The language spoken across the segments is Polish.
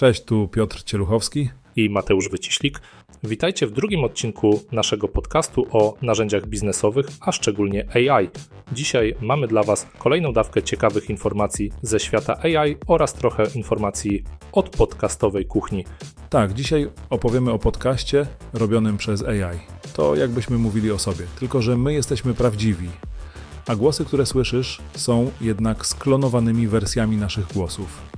Cześć, tu Piotr Cieluchowski i Mateusz Wyciślik. Witajcie w drugim odcinku naszego podcastu o narzędziach biznesowych, a szczególnie AI. Dzisiaj mamy dla Was kolejną dawkę ciekawych informacji ze świata AI oraz trochę informacji od podcastowej kuchni. Tak, dzisiaj opowiemy o podcaście robionym przez AI. To jakbyśmy mówili o sobie, tylko że my jesteśmy prawdziwi, a głosy, które słyszysz, są jednak sklonowanymi wersjami naszych głosów.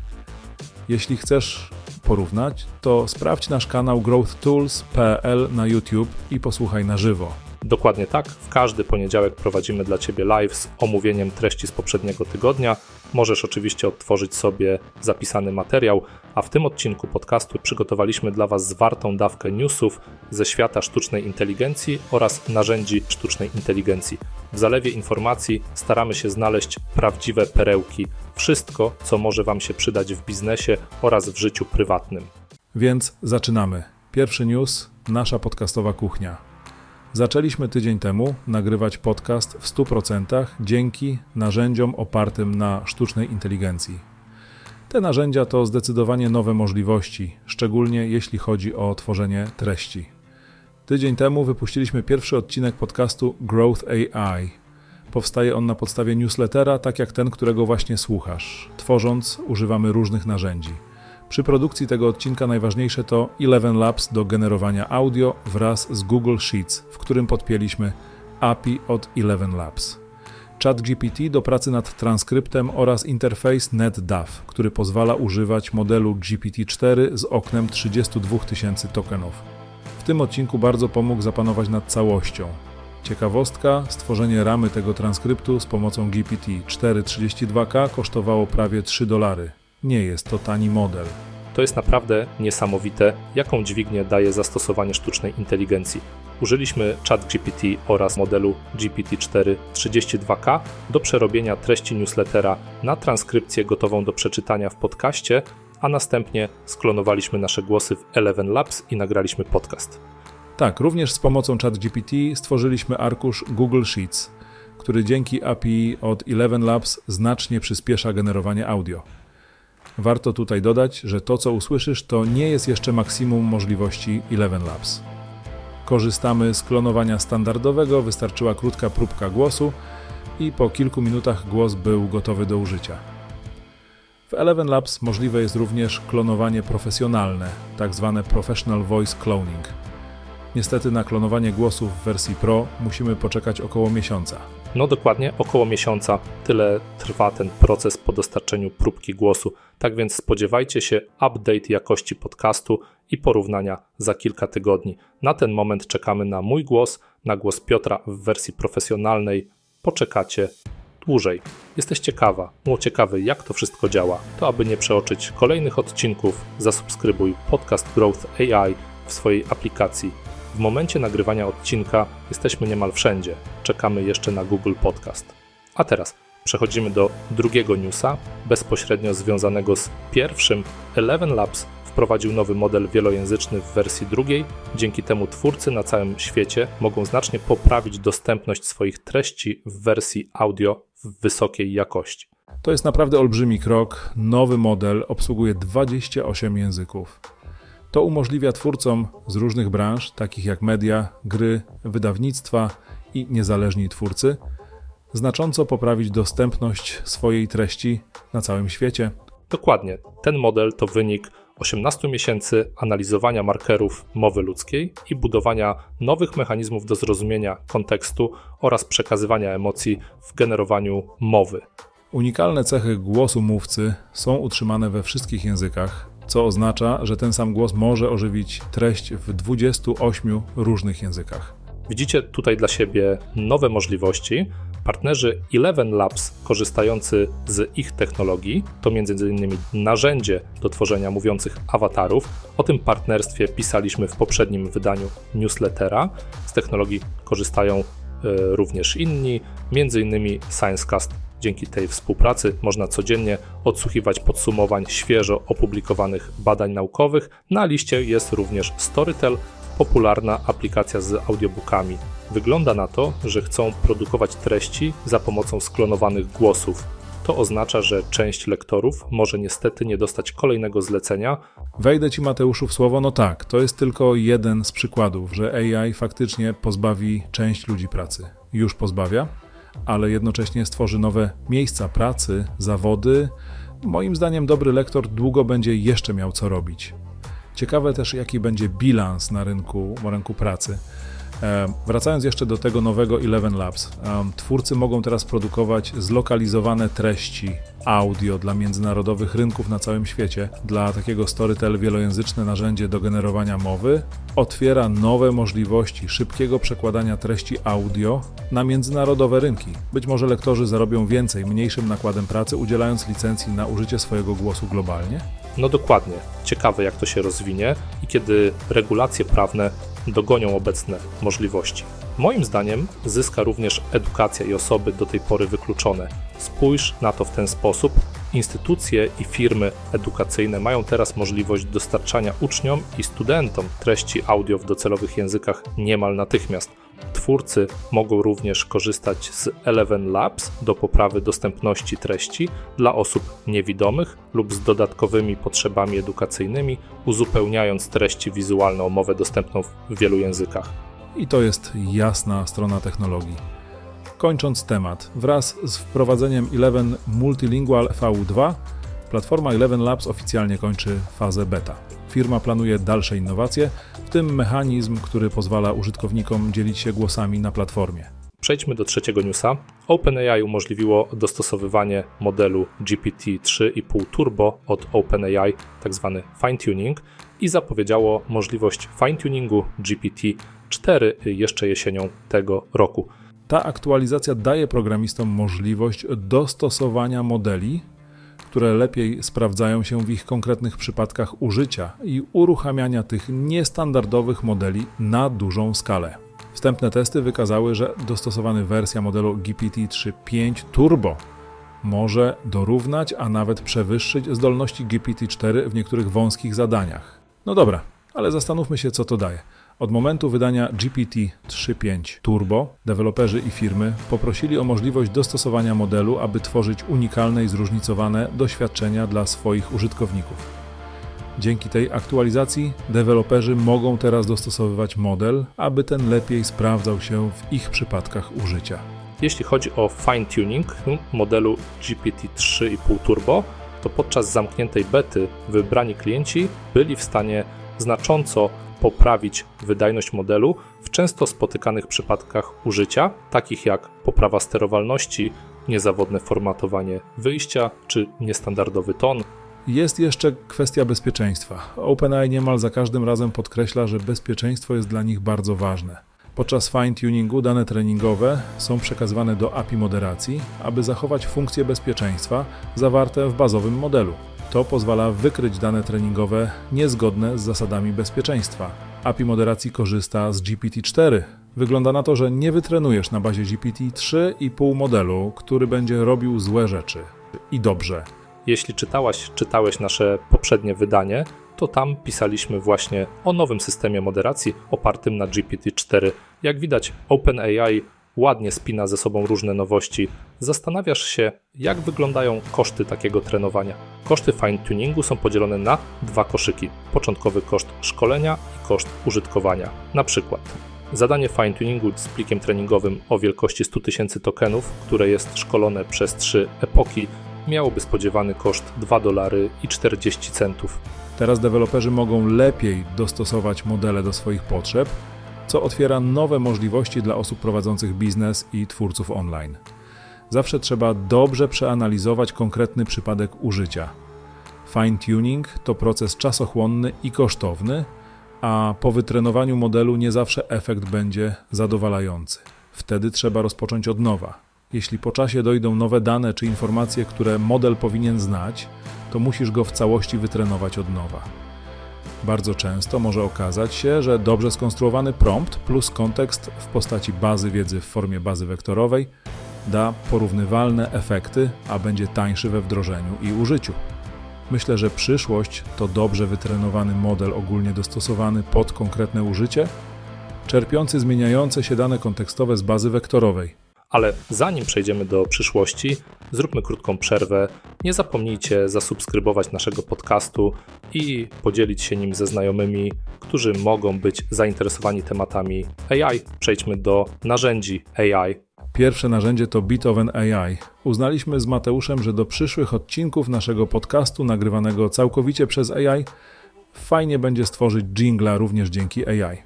Jeśli chcesz porównać, to sprawdź nasz kanał growthtools.pl na YouTube i posłuchaj na żywo. Dokładnie tak. W każdy poniedziałek prowadzimy dla Ciebie live z omówieniem treści z poprzedniego tygodnia. Możesz oczywiście odtworzyć sobie zapisany materiał, a w tym odcinku podcastu przygotowaliśmy dla Was zwartą dawkę newsów ze świata sztucznej inteligencji oraz narzędzi sztucznej inteligencji. W zalewie informacji staramy się znaleźć prawdziwe perełki, wszystko, co może Wam się przydać w biznesie oraz w życiu prywatnym. Więc zaczynamy. Pierwszy news nasza podcastowa kuchnia. Zaczęliśmy tydzień temu nagrywać podcast w 100% dzięki narzędziom opartym na sztucznej inteligencji. Te narzędzia to zdecydowanie nowe możliwości, szczególnie jeśli chodzi o tworzenie treści. Tydzień temu wypuściliśmy pierwszy odcinek podcastu Growth AI. Powstaje on na podstawie newslettera, tak jak ten, którego właśnie słuchasz. Tworząc, używamy różnych narzędzi. Przy produkcji tego odcinka najważniejsze to Eleven Labs do generowania audio wraz z Google Sheets, w którym podpięliśmy API od Eleven Labs. ChatGPT do pracy nad transkryptem oraz interfejs NetDAF, który pozwala używać modelu GPT-4 z oknem 32 tysięcy tokenów. W tym odcinku bardzo pomógł zapanować nad całością. Ciekawostka, stworzenie ramy tego transkryptu z pomocą GPT-4 32K kosztowało prawie 3 dolary. Nie jest to tani model. To jest naprawdę niesamowite, jaką dźwignię daje zastosowanie sztucznej inteligencji. Użyliśmy ChatGPT oraz modelu GPT-4 32K do przerobienia treści newslettera na transkrypcję gotową do przeczytania w podcaście, a następnie sklonowaliśmy nasze głosy w Eleven Labs i nagraliśmy podcast. Tak, również z pomocą ChatGPT stworzyliśmy arkusz Google Sheets, który dzięki API od Eleven Labs znacznie przyspiesza generowanie audio. Warto tutaj dodać, że to co usłyszysz to nie jest jeszcze maksimum możliwości Eleven Labs. Korzystamy z klonowania standardowego, wystarczyła krótka próbka głosu i po kilku minutach głos był gotowy do użycia. W Eleven Labs możliwe jest również klonowanie profesjonalne, tak zwane Professional Voice Cloning. Niestety na klonowanie głosu w wersji Pro musimy poczekać około miesiąca. No dokładnie około miesiąca. Tyle trwa ten proces po dostarczeniu próbki głosu. Tak więc spodziewajcie się update jakości podcastu i porównania za kilka tygodni. Na ten moment czekamy na mój głos, na głos Piotra w wersji profesjonalnej. Poczekacie dłużej. Jesteś ciekawa, było ciekawy jak to wszystko działa. To aby nie przeoczyć kolejnych odcinków, zasubskrybuj podcast Growth AI w swojej aplikacji w momencie nagrywania odcinka jesteśmy niemal wszędzie. Czekamy jeszcze na Google Podcast. A teraz przechodzimy do drugiego newsa, bezpośrednio związanego z pierwszym. Eleven Labs wprowadził nowy model wielojęzyczny w wersji drugiej. Dzięki temu twórcy na całym świecie mogą znacznie poprawić dostępność swoich treści w wersji audio w wysokiej jakości. To jest naprawdę olbrzymi krok. Nowy model obsługuje 28 języków. To umożliwia twórcom z różnych branż, takich jak media, gry, wydawnictwa i niezależni twórcy, znacząco poprawić dostępność swojej treści na całym świecie. Dokładnie. Ten model to wynik 18 miesięcy analizowania markerów mowy ludzkiej i budowania nowych mechanizmów do zrozumienia kontekstu oraz przekazywania emocji w generowaniu mowy. Unikalne cechy głosu mówcy są utrzymane we wszystkich językach, co oznacza, że ten sam głos może ożywić treść w 28 różnych językach. Widzicie tutaj dla siebie nowe możliwości. Partnerzy Eleven Labs, korzystający z ich technologii, to m.in. narzędzie do tworzenia mówiących awatarów. O tym partnerstwie pisaliśmy w poprzednim wydaniu newslettera. Z technologii korzystają y, również inni, m.in. ScienceCast Dzięki tej współpracy można codziennie odsłuchiwać podsumowań świeżo opublikowanych badań naukowych. Na liście jest również Storytel, popularna aplikacja z audiobookami. Wygląda na to, że chcą produkować treści za pomocą sklonowanych głosów. to oznacza, że część lektorów może niestety nie dostać kolejnego zlecenia. Wejdę Ci Mateuszu w słowo, no tak, to jest tylko jeden z przykładów, że AI faktycznie pozbawi część ludzi pracy. Już pozbawia, ale jednocześnie stworzy nowe miejsca pracy, zawody. Moim zdaniem dobry lektor długo będzie jeszcze miał co robić. Ciekawe też, jaki będzie bilans na rynku, na rynku pracy. E, wracając jeszcze do tego nowego Eleven Labs, e, twórcy mogą teraz produkować zlokalizowane treści audio dla międzynarodowych rynków na całym świecie. Dla takiego Storytel wielojęzyczne narzędzie do generowania mowy otwiera nowe możliwości szybkiego przekładania treści audio na międzynarodowe rynki. Być może lektorzy zarobią więcej mniejszym nakładem pracy, udzielając licencji na użycie swojego głosu globalnie? No dokładnie. Ciekawe jak to się rozwinie i kiedy regulacje prawne dogonią obecne możliwości. Moim zdaniem zyska również edukacja i osoby do tej pory wykluczone. Spójrz na to w ten sposób. Instytucje i firmy edukacyjne mają teraz możliwość dostarczania uczniom i studentom treści audio w docelowych językach niemal natychmiast. Twórcy mogą również korzystać z Eleven Labs do poprawy dostępności treści dla osób niewidomych lub z dodatkowymi potrzebami edukacyjnymi, uzupełniając treści wizualne o mowę dostępną w wielu językach. I to jest jasna strona technologii. Kończąc temat, wraz z wprowadzeniem Eleven Multilingual VU2, platforma Eleven Labs oficjalnie kończy fazę beta. Firma planuje dalsze innowacje, w tym mechanizm, który pozwala użytkownikom dzielić się głosami na platformie. Przejdźmy do trzeciego newsa. OpenAI umożliwiło dostosowywanie modelu GPT-3,5 Turbo od OpenAI, tzw. Tak fine-tuning, i zapowiedziało możliwość fine-tuningu GPT-4 jeszcze jesienią tego roku. Ta aktualizacja daje programistom możliwość dostosowania modeli które lepiej sprawdzają się w ich konkretnych przypadkach użycia i uruchamiania tych niestandardowych modeli na dużą skalę. Wstępne testy wykazały, że dostosowany wersja modelu GPT-3.5 Turbo może dorównać, a nawet przewyższyć zdolności GPT-4 w niektórych wąskich zadaniach. No dobra, ale zastanówmy się, co to daje. Od momentu wydania GPT-3.5 Turbo, deweloperzy i firmy poprosili o możliwość dostosowania modelu, aby tworzyć unikalne i zróżnicowane doświadczenia dla swoich użytkowników. Dzięki tej aktualizacji deweloperzy mogą teraz dostosowywać model, aby ten lepiej sprawdzał się w ich przypadkach użycia. Jeśli chodzi o fine-tuning modelu GPT-3.5 Turbo, to podczas zamkniętej bety wybrani klienci byli w stanie znacząco poprawić wydajność modelu w często spotykanych przypadkach użycia, takich jak poprawa sterowalności, niezawodne formatowanie wyjścia czy niestandardowy ton. Jest jeszcze kwestia bezpieczeństwa. OpenAI niemal za każdym razem podkreśla, że bezpieczeństwo jest dla nich bardzo ważne. Podczas fine-tuningu dane treningowe są przekazywane do API moderacji, aby zachować funkcje bezpieczeństwa zawarte w bazowym modelu. To pozwala wykryć dane treningowe niezgodne z zasadami bezpieczeństwa. API moderacji korzysta z GPT-4. Wygląda na to, że nie wytrenujesz na bazie GPT-3,5 modelu, który będzie robił złe rzeczy. I dobrze. Jeśli czytałaś, czytałeś nasze poprzednie wydanie, to tam pisaliśmy właśnie o nowym systemie moderacji opartym na GPT-4. Jak widać, OpenAI ładnie spina ze sobą różne nowości, zastanawiasz się, jak wyglądają koszty takiego trenowania. Koszty fine-tuningu są podzielone na dwa koszyki: początkowy koszt szkolenia i koszt użytkowania. Na przykład zadanie fine-tuningu z plikiem treningowym o wielkości 100 tysięcy tokenów, które jest szkolone przez trzy epoki, miałoby spodziewany koszt 2 dolary i 40 centów. Teraz deweloperzy mogą lepiej dostosować modele do swoich potrzeb co otwiera nowe możliwości dla osób prowadzących biznes i twórców online. Zawsze trzeba dobrze przeanalizować konkretny przypadek użycia. Fine-tuning to proces czasochłonny i kosztowny, a po wytrenowaniu modelu nie zawsze efekt będzie zadowalający. Wtedy trzeba rozpocząć od nowa. Jeśli po czasie dojdą nowe dane czy informacje, które model powinien znać, to musisz go w całości wytrenować od nowa. Bardzo często może okazać się, że dobrze skonstruowany prompt plus kontekst w postaci bazy wiedzy w formie bazy wektorowej da porównywalne efekty, a będzie tańszy we wdrożeniu i użyciu. Myślę, że przyszłość to dobrze wytrenowany model ogólnie dostosowany pod konkretne użycie, czerpiący zmieniające się dane kontekstowe z bazy wektorowej. Ale zanim przejdziemy do przyszłości, zróbmy krótką przerwę. Nie zapomnijcie zasubskrybować naszego podcastu i podzielić się nim ze znajomymi, którzy mogą być zainteresowani tematami AI. Przejdźmy do narzędzi AI. Pierwsze narzędzie to Beethoven AI. Uznaliśmy z Mateuszem, że do przyszłych odcinków naszego podcastu nagrywanego całkowicie przez AI fajnie będzie stworzyć jingla również dzięki AI.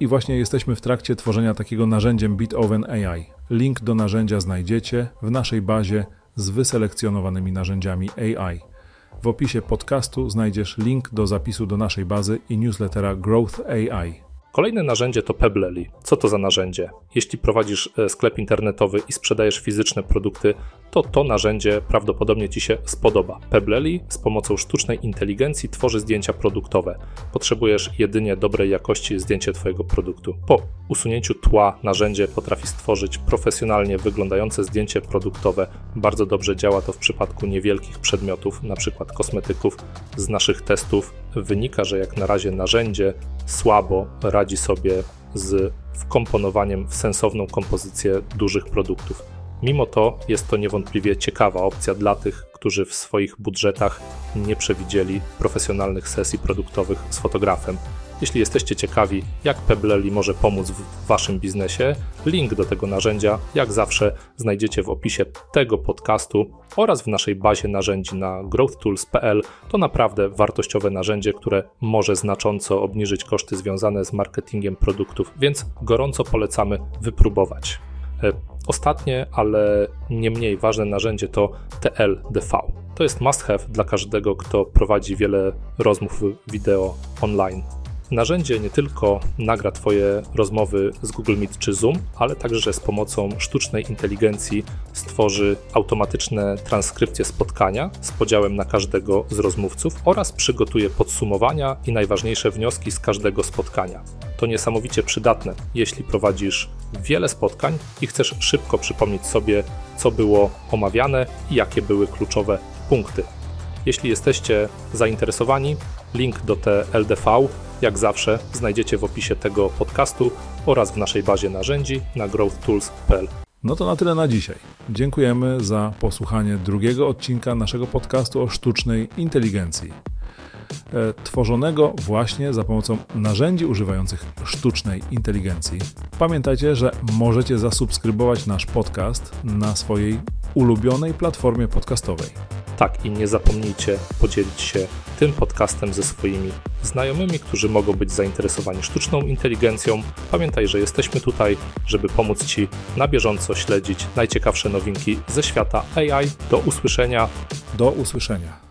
I właśnie jesteśmy w trakcie tworzenia takiego narzędziem Beethoven AI. Link do narzędzia znajdziecie w naszej bazie z wyselekcjonowanymi narzędziami AI. W opisie podcastu znajdziesz link do zapisu do naszej bazy i newslettera Growth AI. Kolejne narzędzie to Pebleli. Co to za narzędzie? Jeśli prowadzisz e, sklep internetowy i sprzedajesz fizyczne produkty, to to narzędzie prawdopodobnie Ci się spodoba. Pebleli z pomocą sztucznej inteligencji tworzy zdjęcia produktowe. Potrzebujesz jedynie dobrej jakości zdjęcie Twojego produktu. Po usunięciu tła narzędzie potrafi stworzyć profesjonalnie wyglądające zdjęcie produktowe. Bardzo dobrze działa to w przypadku niewielkich przedmiotów, np. kosmetyków. Z naszych testów wynika, że jak na razie narzędzie słabo radzi sobie z wkomponowaniem w sensowną kompozycję dużych produktów. Mimo to jest to niewątpliwie ciekawa opcja dla tych, którzy w swoich budżetach nie przewidzieli profesjonalnych sesji produktowych z fotografem. Jeśli jesteście ciekawi, jak Pebleli może pomóc w Waszym biznesie, link do tego narzędzia, jak zawsze, znajdziecie w opisie tego podcastu oraz w naszej bazie narzędzi na growthtools.pl. To naprawdę wartościowe narzędzie, które może znacząco obniżyć koszty związane z marketingiem produktów, więc gorąco polecamy wypróbować. E, ostatnie, ale nie mniej ważne narzędzie to TLDV. To jest must have dla każdego, kto prowadzi wiele rozmów wideo online. Narzędzie nie tylko nagra Twoje rozmowy z Google Meet czy Zoom, ale także z pomocą sztucznej inteligencji stworzy automatyczne transkrypcje spotkania z podziałem na każdego z rozmówców oraz przygotuje podsumowania i najważniejsze wnioski z każdego spotkania. To niesamowicie przydatne, jeśli prowadzisz wiele spotkań i chcesz szybko przypomnieć sobie, co było omawiane i jakie były kluczowe punkty. Jeśli jesteście zainteresowani, link do TLDV jak zawsze znajdziecie w opisie tego podcastu oraz w naszej bazie narzędzi na growthtools.pl. No to na tyle na dzisiaj. Dziękujemy za posłuchanie drugiego odcinka naszego podcastu o sztucznej inteligencji. E, tworzonego właśnie za pomocą narzędzi używających sztucznej inteligencji. Pamiętajcie, że możecie zasubskrybować nasz podcast na swojej ulubionej platformie podcastowej. Tak, i nie zapomnijcie podzielić się tym podcastem ze swoimi znajomymi, którzy mogą być zainteresowani sztuczną inteligencją. Pamiętaj, że jesteśmy tutaj, żeby pomóc Ci na bieżąco śledzić najciekawsze nowinki ze świata AI. Do usłyszenia. Do usłyszenia.